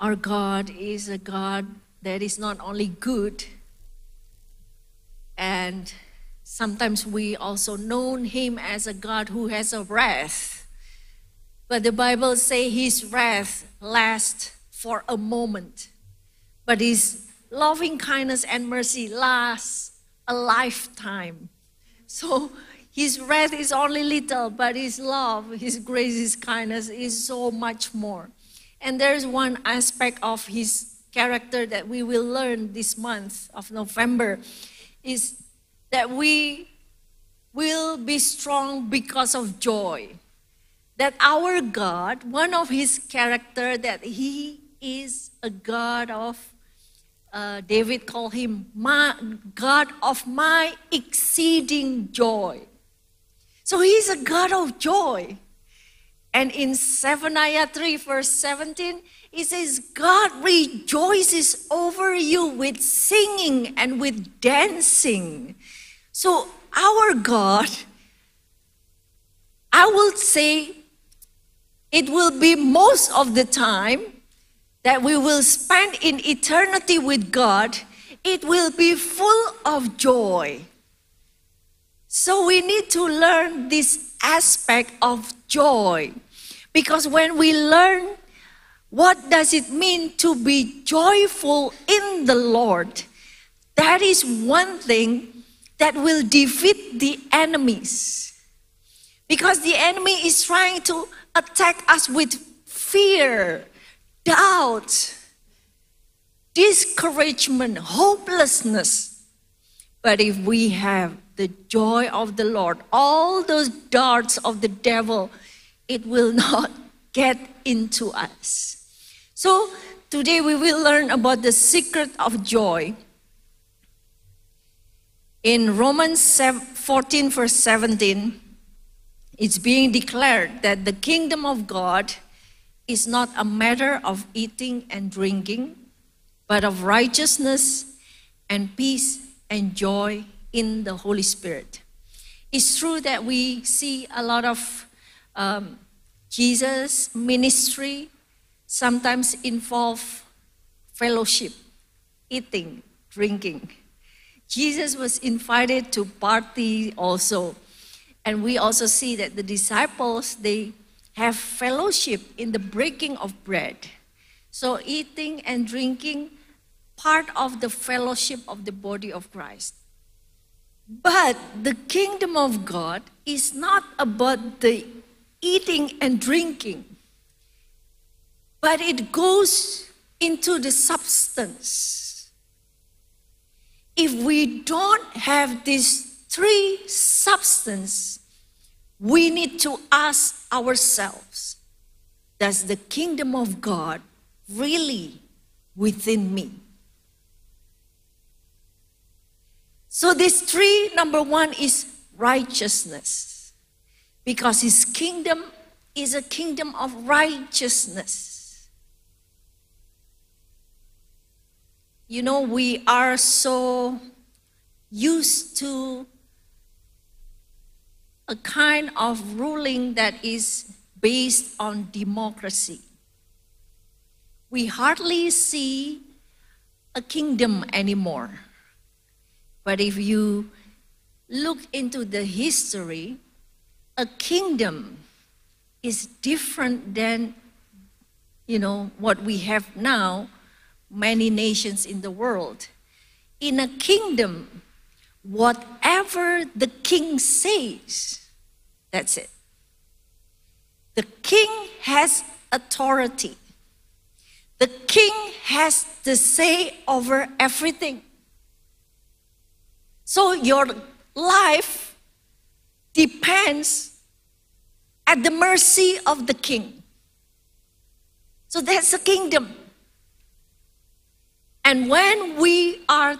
Our God is a God that is not only good, and sometimes we also know him as a God who has a wrath. But the Bible say his wrath lasts for a moment, but his loving kindness and mercy lasts a lifetime. So his wrath is only little, but his love, his grace, his kindness is so much more. And there's one aspect of his character that we will learn this month of November is that we will be strong because of joy. That our God, one of his character that he is a God of uh, David called him my God of my exceeding joy. So he's a God of joy. And in seven, Zephaniah 3, verse 17, it says, God rejoices over you with singing and with dancing. So our God, I will say, it will be most of the time that we will spend in eternity with God, it will be full of joy. So we need to learn this aspect of joy. Because when we learn what does it mean to be joyful in the Lord, that is one thing that will defeat the enemies. Because the enemy is trying to attack us with fear, doubt, discouragement, hopelessness. But if we have the joy of the Lord, all those darts of the devil, it will not get into us. So today we will learn about the secret of joy. In Romans 14, verse 17, it's being declared that the kingdom of God is not a matter of eating and drinking, but of righteousness and peace and joy in the Holy Spirit. It's true that we see a lot of um, Jesus' ministry sometimes involve fellowship, eating, drinking. Jesus was invited to party also. And we also see that the disciples, they have fellowship in the breaking of bread. So eating and drinking, part of the fellowship of the body of Christ. But the kingdom of God is not about the eating and drinking, but it goes into the substance. If we don't have these three substance, we need to ask ourselves, does the kingdom of God really within me? So, this three, number one is righteousness, because his kingdom is a kingdom of righteousness. You know, we are so used to a kind of ruling that is based on democracy. We hardly see a kingdom anymore. But if you look into the history, a kingdom is different than you know what we have now many nations in the world. In a kingdom whatever the king says that's it. The king has authority. The king has the say over everything so your life depends at the mercy of the king. So that's the kingdom. And when we are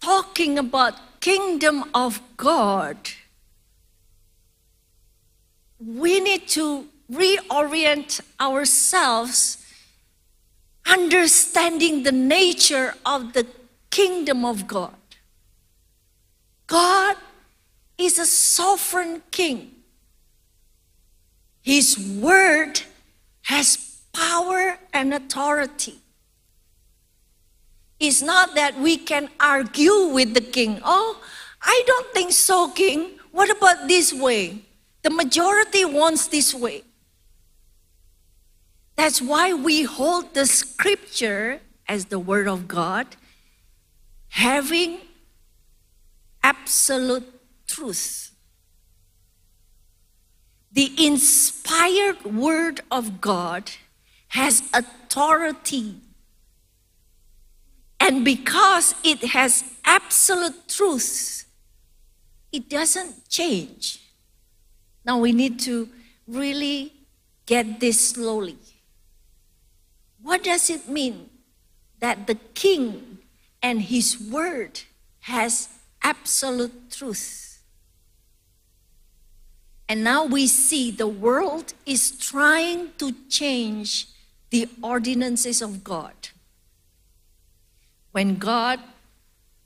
talking about kingdom of God, we need to reorient ourselves understanding the nature of the kingdom of God. God is a sovereign king. His word has power and authority. It's not that we can argue with the king. Oh, I don't think so, king. What about this way? The majority wants this way. That's why we hold the scripture as the word of God, having absolute truth. The inspired word of God has authority. And because it has absolute truth, it doesn't change. Now we need to really get this slowly. What does it mean that the king and his word has absolute truth? And now we see the world is trying to change the ordinances of God. When God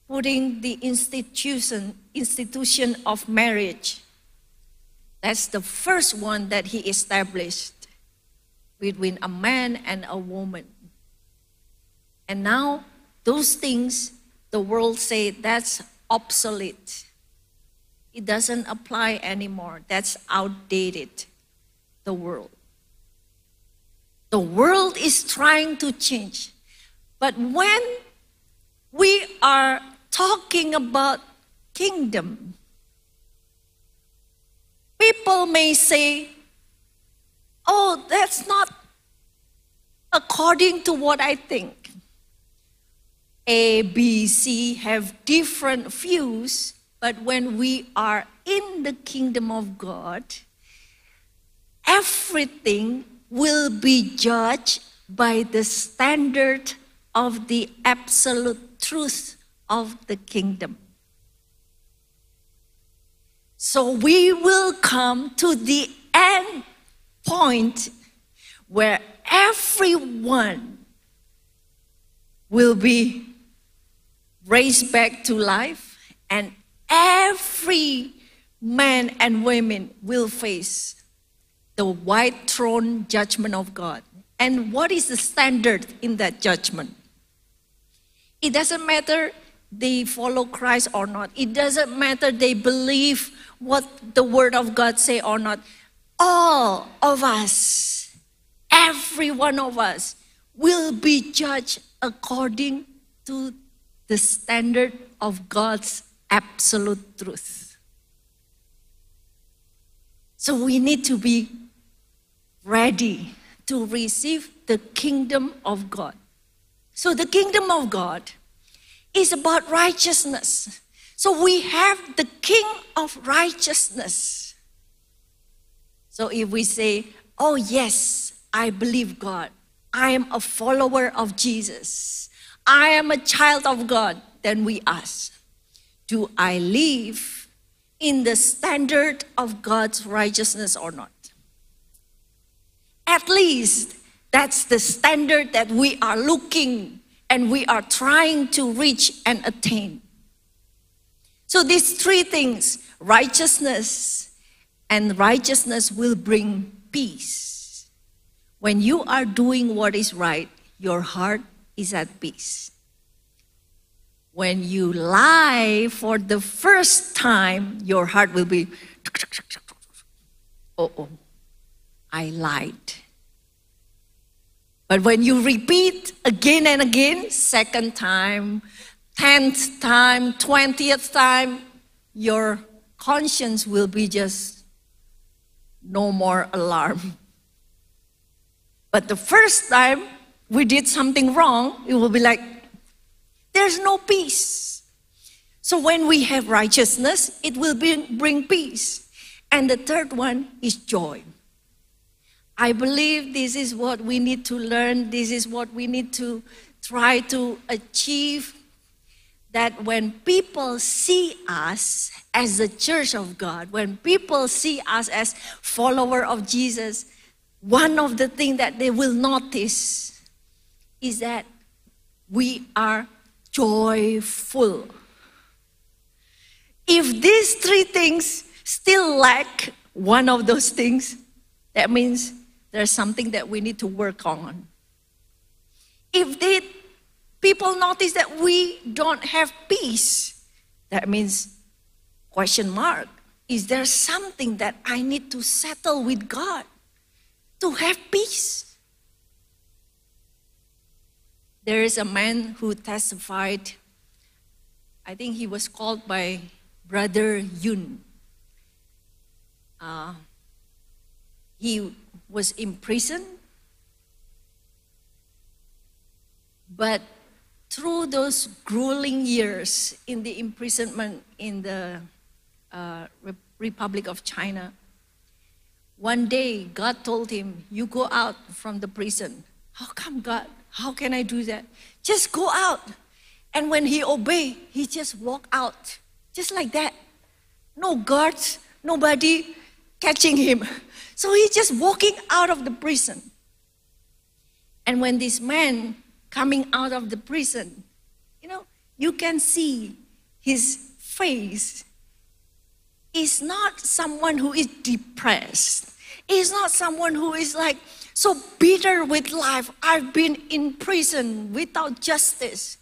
putting the institution institution of marriage that's the first one that he established between a man and a woman. And now those things the world say that's obsolete. It doesn't apply anymore. That's outdated. The world. The world is trying to change. But when we are talking about kingdom, people may say, oh, that's not according to what I think. A, B, C have different views, but when we are in the kingdom of God, everything will be judged by the standard of the absolute truth of the kingdom. So we will come to the end point where everyone will be raised back to life and every man and women will face the white throne judgment of God. And what is the standard in that judgment? It doesn't matter they follow Christ or not. It doesn't matter they believe what the word of God say or not all of us, every one of us, will be judged according to the standard of God's absolute truth. So we need to be ready to receive the kingdom of God. So the kingdom of God is about righteousness. So we have the king of righteousness. So if we say, oh, yes, I believe God, I am a follower of Jesus, I am a child of God, then we ask, do I live in the standard of God's righteousness or not? At least that's the standard that we are looking and we are trying to reach and attain. So, these three things righteousness, and righteousness will bring peace. When you are doing what is right, your heart is at peace. When you lie for the first time, your heart will be, oh, oh, I lied. But when you repeat again and again, second time, tenth time, twentieth time, your conscience will be just no more alarm. But the first time we did something wrong, it will be like, there's no peace. So when we have righteousness, it will be, bring peace. And the third one is joy. I believe this is what we need to learn, this is what we need to try to achieve that when people see us as the church of God, when people see us as follower of Jesus, one of the things that they will notice is that we are joyful. If these three things still lack one of those things, that means there's something that we need to work on. If they, people notice that we don't have peace, that means question mark. Is there something that I need to settle with God to have peace? There is a man who testified, I think he was called by Brother Yun. Uh, he was imprisoned, but through those grueling years in the imprisonment in the uh, Republic of China, one day God told him, You go out from the prison. How come, God? How can I do that? Just go out. And when he obeyed, he just walked out, just like that. No guards, nobody catching him. So he's just walking out of the prison. And when this man coming out of the prison, you know, you can see his face is not someone who is depressed. Is not someone who is like so bitter with life. I've been in prison without justice.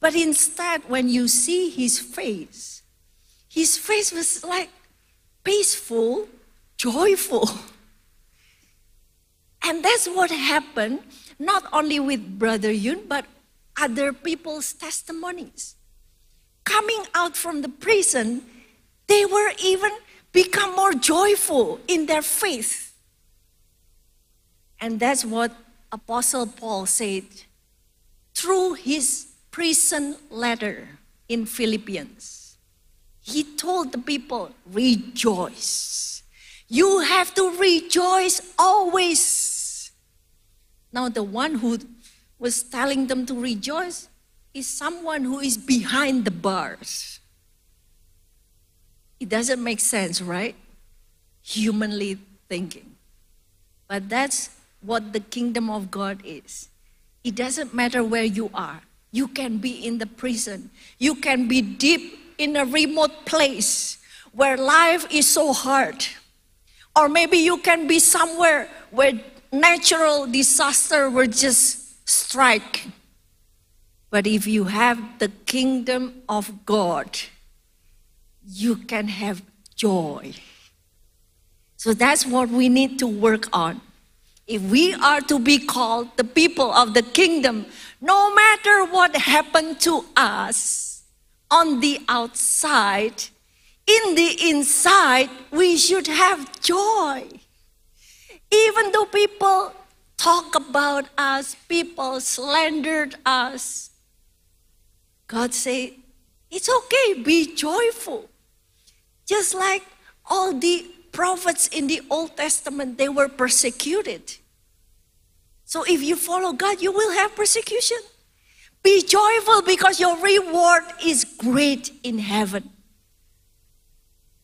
But instead, when you see his face, his face was like peaceful, joyful. And that's what happened, not only with Brother Yun, but other people's testimonies. Coming out from the prison, they were even become more joyful in their faith. And that's what Apostle Paul said through his prison letter in Philippians. He told the people, rejoice. You have to rejoice always. Now, the one who was telling them to rejoice is someone who is behind the bars. It doesn't make sense, right? Humanly thinking. But that's what the kingdom of God is. It doesn't matter where you are. You can be in the prison. You can be deep in a remote place where life is so hard. Or maybe you can be somewhere where natural disaster will just strike. But if you have the kingdom of God, you can have joy. So that's what we need to work on. If we are to be called the people of the kingdom, no matter what happened to us on the outside, in the inside, we should have joy. Even though people talk about us, people slandered us, God said, it's okay, be joyful. Just like all the prophets in the Old Testament, they were persecuted. So if you follow God, you will have persecution. Be joyful because your reward is great in heaven.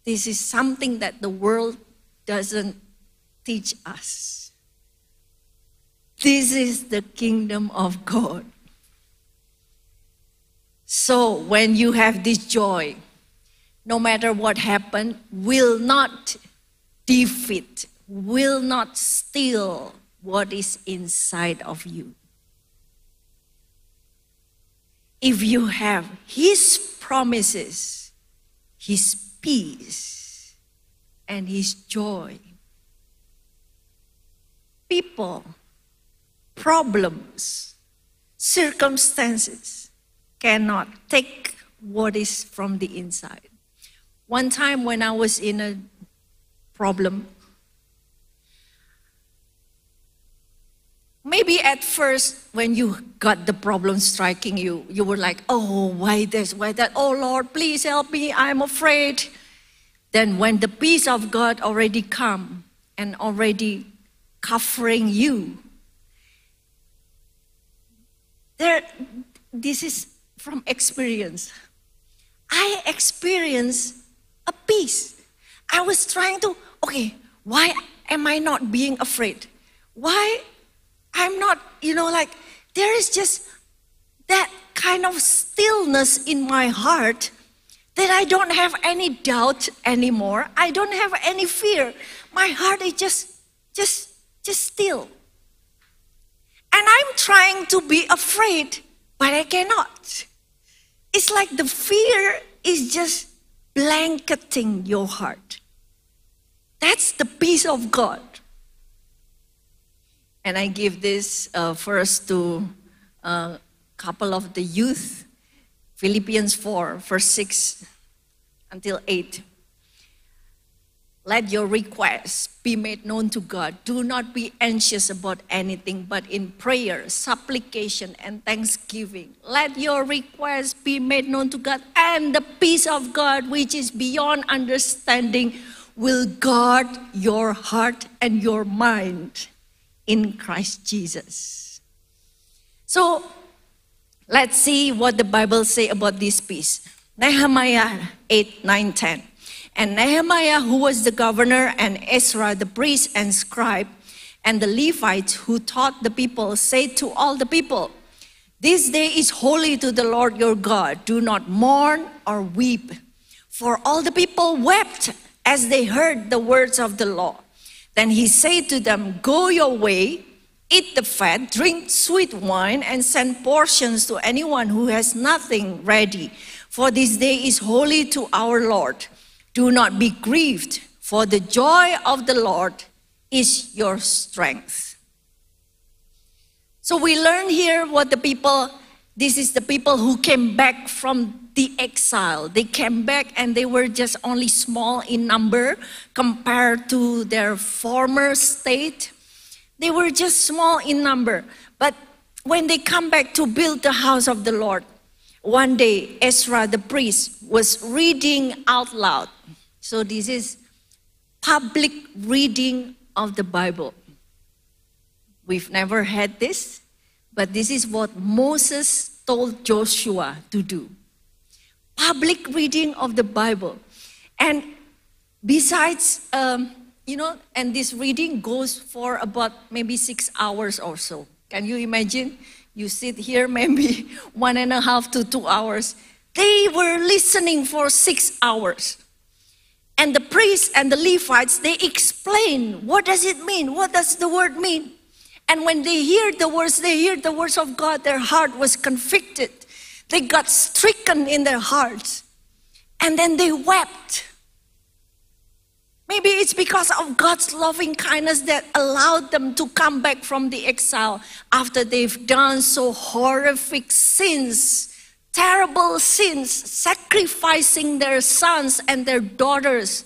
This is something that the world doesn't teach us. This is the kingdom of God. So when you have this joy, no matter what happened, will not defeat, will not steal what is inside of you. If you have His promises, His peace, and His joy, people, problems, circumstances cannot take what is from the inside. One time when I was in a problem, maybe at first when you got the problem striking you, you were like, oh, why this, why that? Oh Lord, please help me, I'm afraid. Then when the peace of God already come and already covering you, there, this is from experience. I experienced a peace. I was trying to, okay, why am I not being afraid? Why I'm not, you know, like there is just that kind of stillness in my heart that I don't have any doubt anymore. I don't have any fear. My heart is just, just, just still. And I'm trying to be afraid but I cannot. It's like the fear is just blanketing your heart. That's the peace of God. And I give this uh, first to a uh, couple of the youth Philippians 4, verse 6 until 8. Let your requests be made known to God. Do not be anxious about anything, but in prayer, supplication, and thanksgiving, let your requests be made known to God, and the peace of God, which is beyond understanding, will guard your heart and your mind in Christ Jesus. So, Let's see what the Bible say about this peace. Nehemiah 8, 9, 10. And Nehemiah, who was the governor, and Ezra, the priest and scribe, and the Levites who taught the people, said to all the people, This day is holy to the Lord your God. Do not mourn or weep. For all the people wept as they heard the words of the law. Then he said to them, Go your way eat the fat, drink sweet wine, and send portions to anyone who has nothing ready. For this day is holy to our Lord. Do not be grieved, for the joy of the Lord is your strength. So we learn here what the people, this is the people who came back from the exile. They came back and they were just only small in number compared to their former state they were just small in number. But when they come back to build the house of the Lord, one day Ezra the priest was reading out loud. So this is public reading of the Bible. We've never had this, but this is what Moses told Joshua to do. Public reading of the Bible. And besides um, you know, and this reading goes for about maybe six hours or so. Can you imagine? You sit here maybe one and a half to two hours. They were listening for six hours. And the priests and the Levites, they explain what does it mean? What does the word mean? And when they hear the words, they hear the words of God, their heart was convicted. They got stricken in their hearts. And then they wept. Maybe it's because of God's loving kindness that allowed them to come back from the exile after they've done so horrific sins, terrible sins, sacrificing their sons and their daughters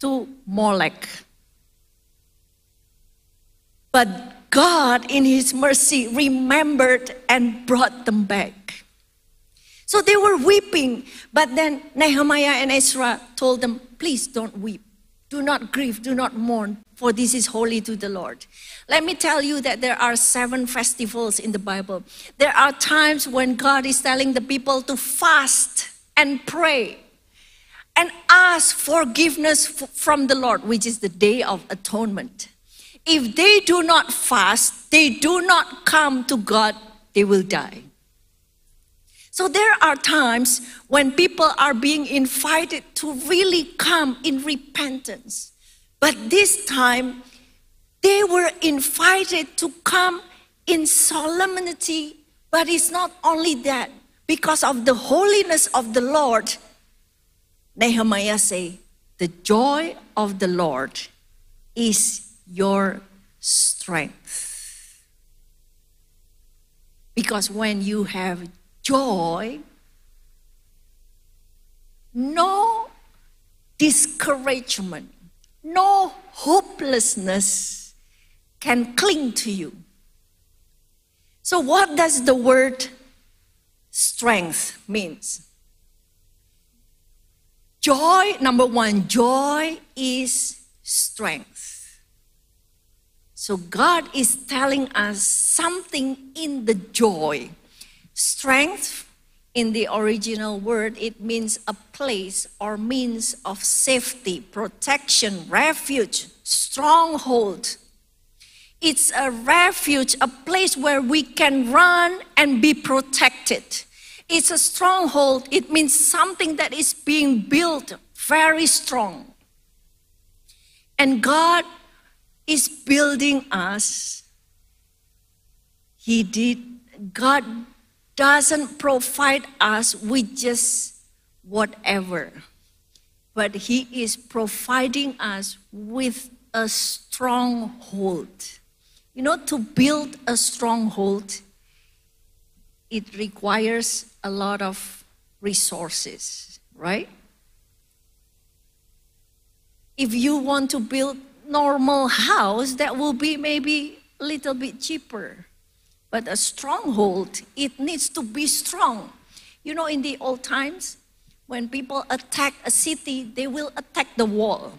to Molech. But God, in His mercy, remembered and brought them back. So they were weeping, but then Nehemiah and Ezra told them, Please don't weep. Do not grieve, do not mourn, for this is holy to the Lord. Let me tell you that there are seven festivals in the Bible. There are times when God is telling the people to fast and pray and ask forgiveness from the Lord, which is the day of atonement. If they do not fast, they do not come to God, they will die. So there are times when people are being invited to really come in repentance. But this time, they were invited to come in solemnity. But it's not only that, because of the holiness of the Lord, Nehemiah say, the joy of the Lord is your strength. Because when you have joy, no discouragement, no hopelessness can cling to you. So, what does the word strength means? Joy, number one, joy is strength. So, God is telling us something in the joy Strength in the original word, it means a place or means of safety, protection, refuge, stronghold. It's a refuge, a place where we can run and be protected. It's a stronghold, it means something that is being built very strong. And God is building us. He did, God doesn't provide us with just whatever, but He is providing us with a stronghold. You know, to build a stronghold, it requires a lot of resources, right? If you want to build normal house, that will be maybe a little bit cheaper. But a stronghold, it needs to be strong. You know, in the old times, when people attack a city, they will attack the wall.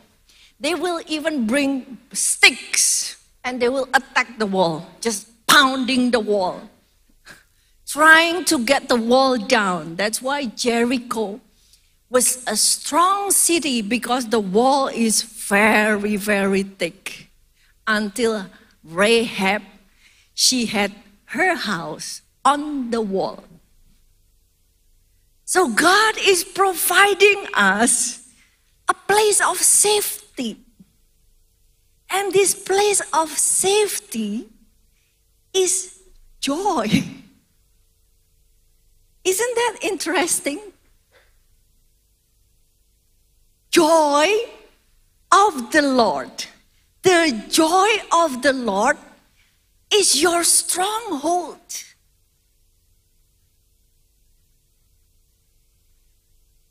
They will even bring sticks and they will attack the wall, just pounding the wall, trying to get the wall down. That's why Jericho was a strong city because the wall is very, very thick. Until Rahab, she had her house on the wall. So God is providing us a place of safety. And this place of safety is joy. Isn't that interesting? Joy of the Lord. The joy of the Lord is your stronghold.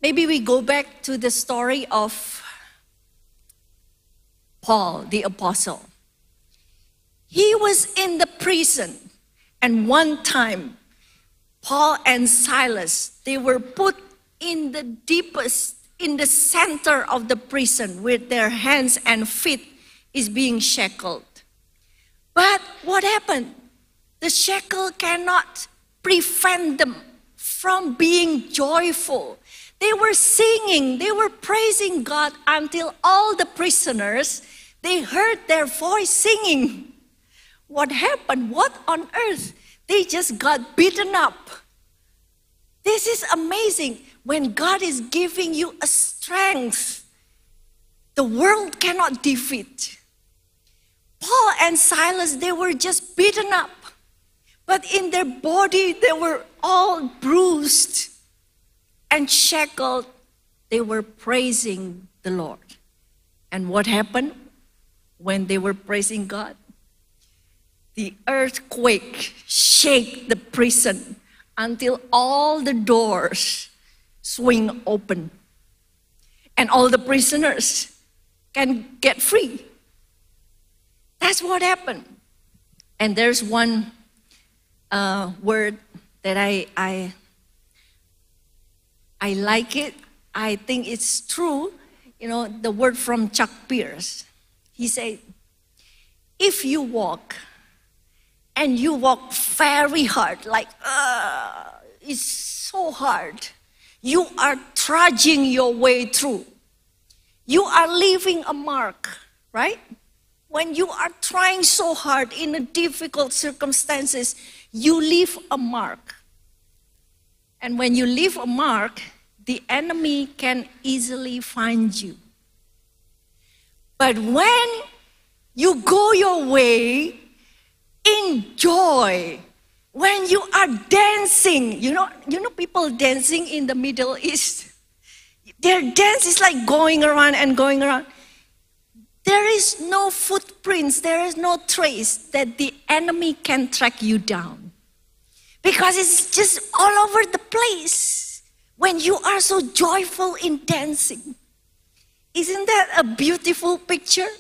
Maybe we go back to the story of Paul, the apostle. He was in the prison, and one time, Paul and Silas, they were put in the deepest, in the center of the prison with their hands and feet is being shackled. But what happened? The shackle cannot prevent them from being joyful. They were singing, they were praising God until all the prisoners they heard their voice singing. What happened? What on earth? They just got beaten up. This is amazing. When God is giving you a strength, the world cannot defeat. Paul and Silas, they were just beaten up, but in their body, they were all bruised and shackled. They were praising the Lord. And what happened when they were praising God? The earthquake shook the prison until all the doors swing open and all the prisoners can get free. That's what happened. And there's one uh, word that I, I, I like it. I think it's true. You know, the word from Chuck Pierce. He said, if you walk and you walk very hard, like, uh, it's so hard, you are trudging your way through. You are leaving a mark, right? When you are trying so hard in difficult circumstances, you leave a mark. And when you leave a mark, the enemy can easily find you. But when you go your way in joy, when you are dancing, you know, you know people dancing in the Middle East, their dance is like going around and going around there is no footprints, there is no trace that the enemy can track you down. Because it's just all over the place when you are so joyful in dancing. Isn't that a beautiful picture?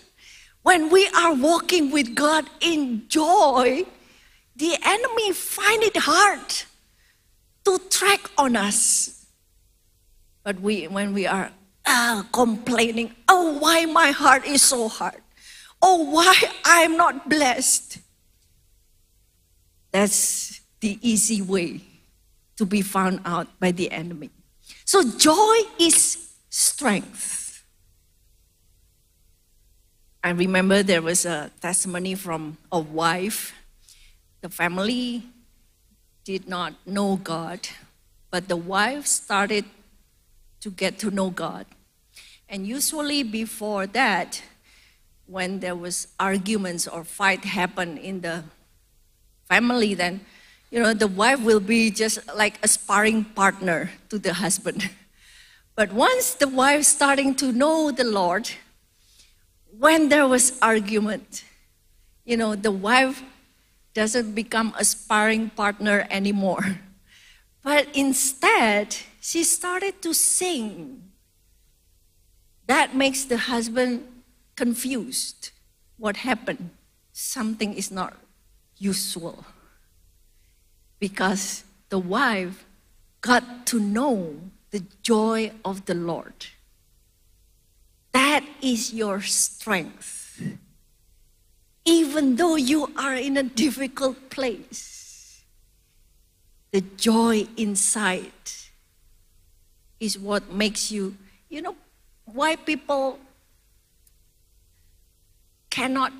When we are walking with God in joy, the enemy find it hard to track on us. But we, when we are uh, complaining, oh, why my heart is so hard? Oh, why I'm not blessed? That's the easy way to be found out by the enemy. So, joy is strength. I remember there was a testimony from a wife. The family did not know God, but the wife started to get to know God. And usually before that, when there was arguments or fight happen in the family, then you know, the wife will be just like a sparring partner to the husband. But once the wife starting to know the Lord, when there was argument, you know, the wife doesn't become a sparring partner anymore. But instead, she started to sing. That makes the husband confused. What happened? Something is not usual. Because the wife got to know the joy of the Lord. That is your strength. Even though you are in a difficult place, the joy inside is what makes you, you know, why people cannot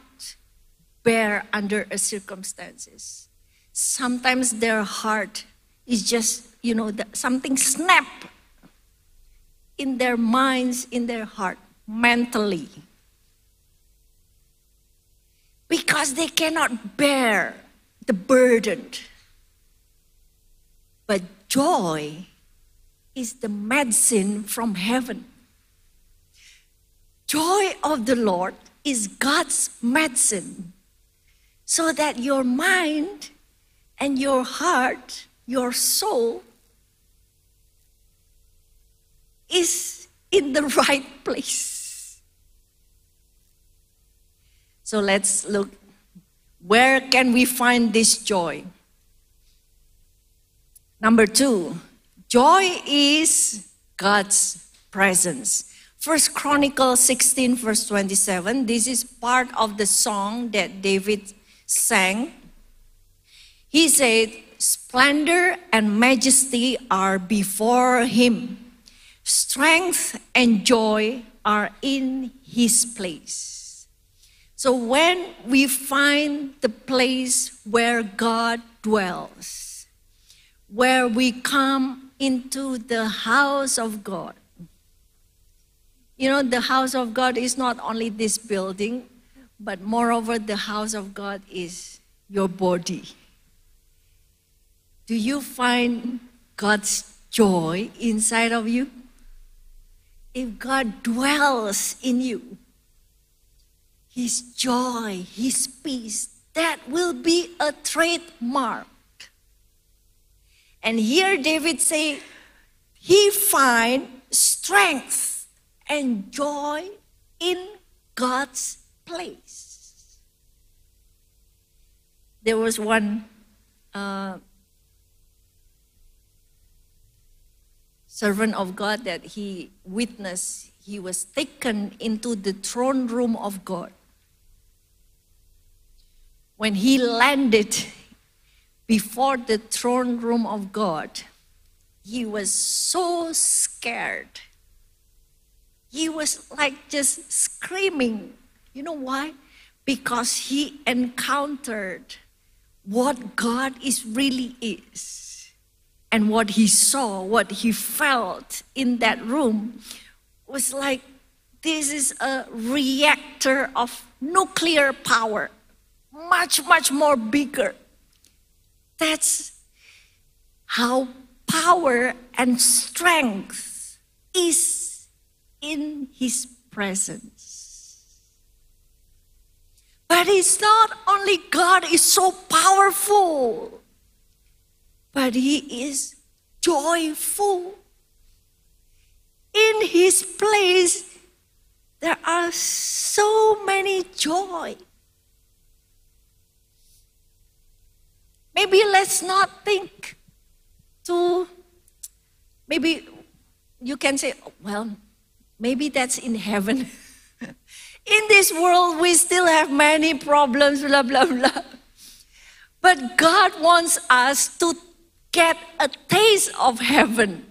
bear under circumstances. Sometimes their heart is just, you know, something snap in their minds, in their heart, mentally. Because they cannot bear the burden. But joy is the medicine from heaven. Joy of the Lord is God's medicine so that your mind and your heart, your soul, is in the right place. So let's look where can we find this joy? Number two, joy is God's presence. First Chronicles 16, verse 27. This is part of the song that David sang. He said, Splendor and majesty are before him strength and joy are in his place. So when we find the place where God dwells, where we come into the house of God, you know, the house of God is not only this building, but moreover, the house of God is your body. Do you find God's joy inside of you? if God dwells in you, His joy, His peace, that will be a trademark. And here David say, he find strength and joy in God's place. There was one uh, servant of God that he witnessed, he was taken into the throne room of God. When he landed before the throne room of God, he was so scared. He was like just screaming. You know why? Because he encountered what God is really is and what he saw, what he felt in that room was like this is a reactor of nuclear power, much, much more bigger. That's how power and strength is in his presence. But it's not only God is so powerful but he is joyful. In his place, there are so many joy. Maybe let's not think to, maybe you can say, oh, well, maybe that's in heaven. in this world, we still have many problems, blah, blah, blah. But God wants us to get a taste of heaven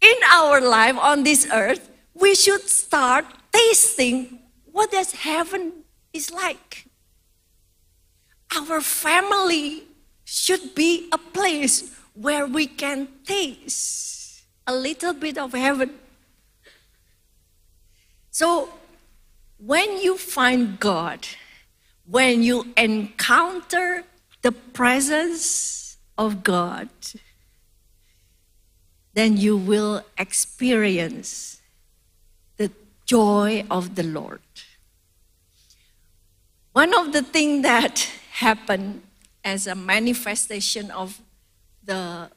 in our life on this earth, we should start tasting what does heaven is like. Our family should be a place where we can taste a little bit of heaven. So, when you find God, when you encounter the presence of God, then you will experience the joy of the Lord. One of the things that happened as a manifestation of the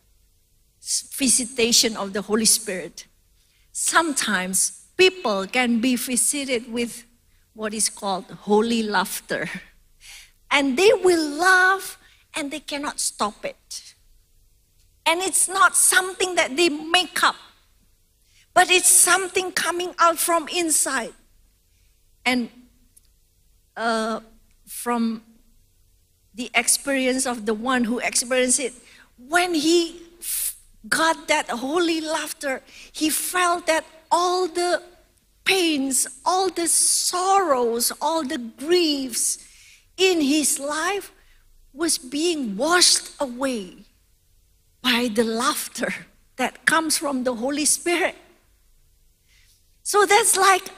visitation of the Holy Spirit, sometimes people can be visited with what is called holy laughter. And they will laugh and they cannot stop it. And it's not something that they make up, but it's something coming out from inside. And uh, from the experience of the one who experienced it, when he got that holy laughter, he felt that all the pains, all the sorrows, all the griefs in his life was being washed away by the laughter that comes from the Holy Spirit. So that's like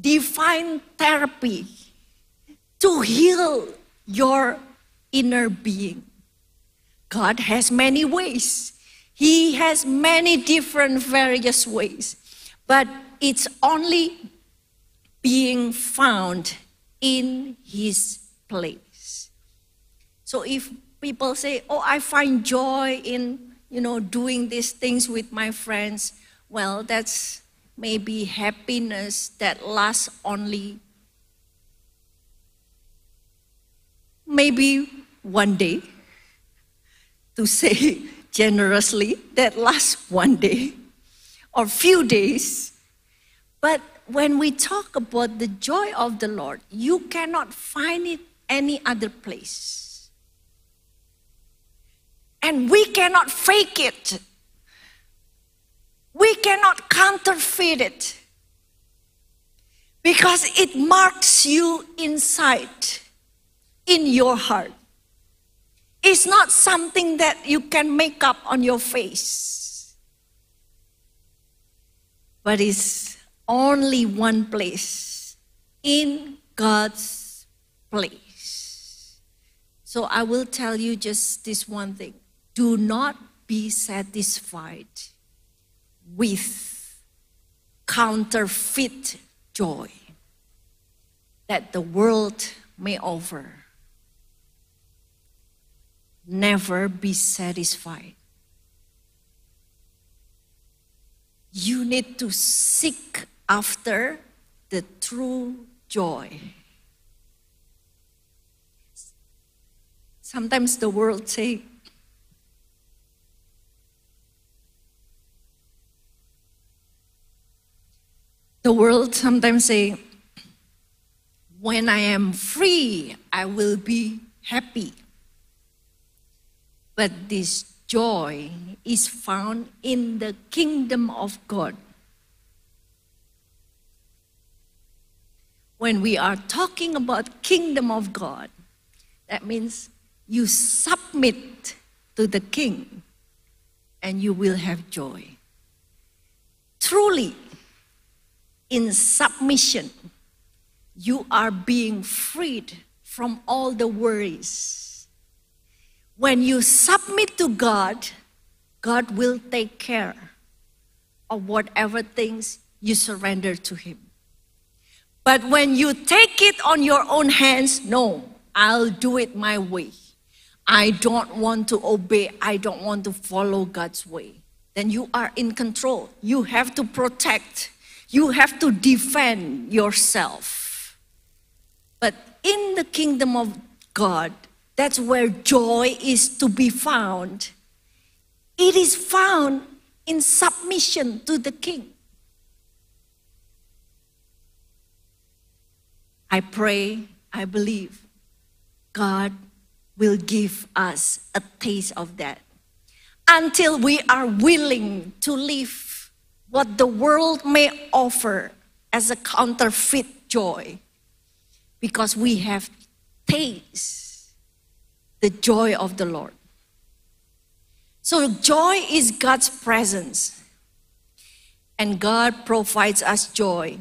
divine therapy to heal your inner being. God has many ways. He has many different, various ways, but it's only being found in His place. So if people say, "Oh, I find joy in you know doing these things with my friends," well, that's maybe happiness that lasts only maybe one day to say generously that lasts one day or few days. But when we talk about the joy of the Lord, you cannot find it any other place. And we cannot fake it. We cannot counterfeit it. Because it marks you inside, in your heart. It's not something that you can make up on your face, but it's only one place. In God's place. So I will tell you just this one thing. Do not be satisfied with counterfeit joy that the world may offer never be satisfied. You need to seek after the true joy. Sometimes the world say, the world sometimes say, when I am free, I will be happy. But this joy is found in the kingdom of God. When we are talking about kingdom of God, that means you submit to the king and you will have joy. Truly, in submission, you are being freed from all the worries when you submit to God, God will take care of whatever things you surrender to Him. But when you take it on your own hands, no, I'll do it my way. I don't want to obey, I don't want to follow God's way. Then you are in control. You have to protect, you have to defend yourself. But in the kingdom of God, that's where joy is to be found. It is found in submission to the king. I pray, I believe God will give us a taste of that until we are willing to live what the world may offer as a counterfeit joy because we have taste the joy of the Lord. So, joy is God's presence, and God provides us joy.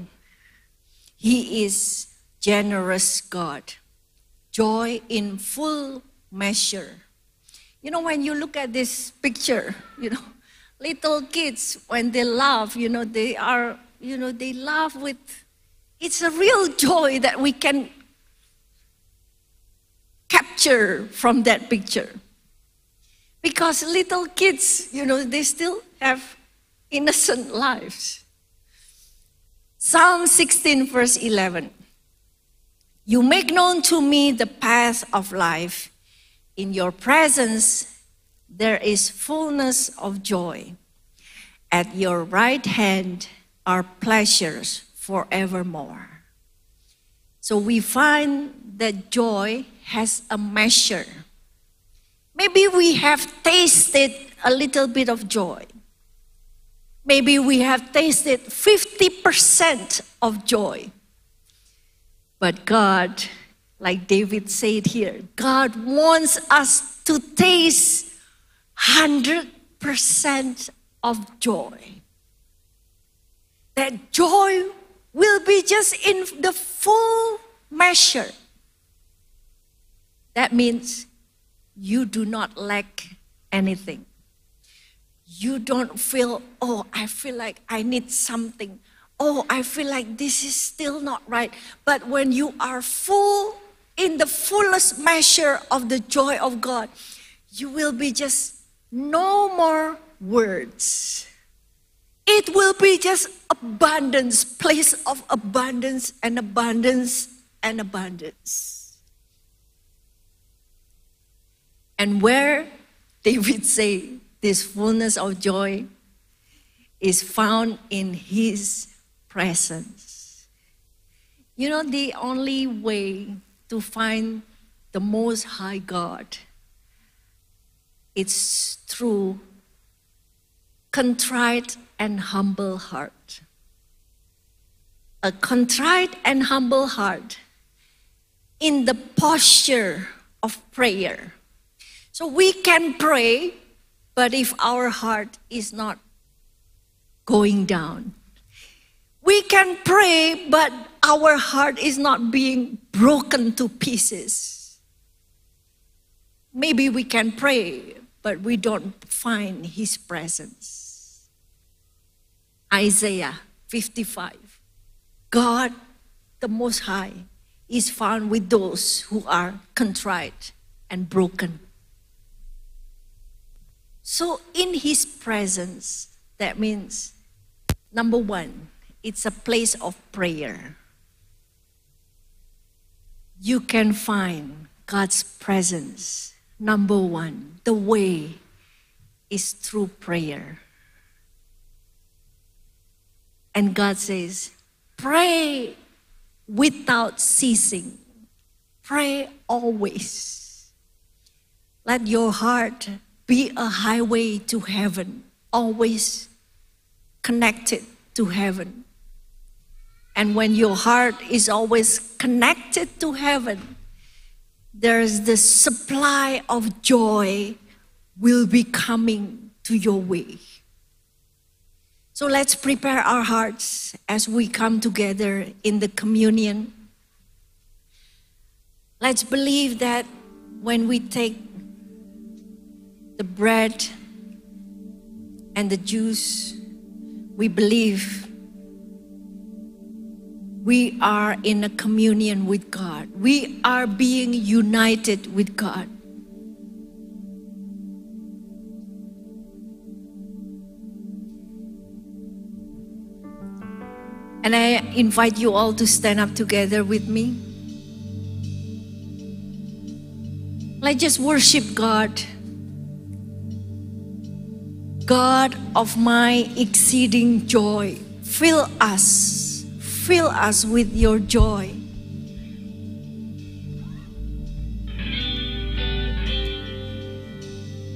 He is generous God. joy in full measure. You know, when you look at this picture, you know, little kids, when they laugh, you know, they are, you know, they laugh with, it's a real joy that we can capture from that picture. Because little kids, you know, they still have innocent lives. Psalm 16, verse 11. You make known to me the path of life. In your presence, there is fullness of joy. At your right hand are pleasures forevermore. So we find that joy has a measure. Maybe we have tasted a little bit of joy. Maybe we have tasted 50% of joy. But God, like David said here, God wants us to taste 100% of joy. That joy will be just in the full measure. That means you do not lack anything. You don't feel, oh, I feel like I need something oh, I feel like this is still not right. But when you are full in the fullest measure of the joy of God, you will be just no more words. It will be just abundance, place of abundance and abundance and abundance. And where David say this fullness of joy is found in his presence. You know, the only way to find the Most High God it's through contrite and humble heart. A contrite and humble heart in the posture of prayer. So we can pray, but if our heart is not going down, we can pray, but our heart is not being broken to pieces. Maybe we can pray, but we don't find His presence. Isaiah 55 God, the Most High, is found with those who are contrite and broken. So, in His presence, that means number one, it's a place of prayer. You can find God's presence. Number one, the way is through prayer. And God says, pray without ceasing. Pray always. Let your heart be a highway to heaven, always connected to heaven. And when your heart is always connected to heaven, there's the supply of joy will be coming to your way. So let's prepare our hearts as we come together in the communion. Let's believe that when we take the bread and the juice, we believe we are in a communion with God. We are being united with God. And I invite you all to stand up together with me. Let's just worship God. God of my exceeding joy, fill us fill us with your joy.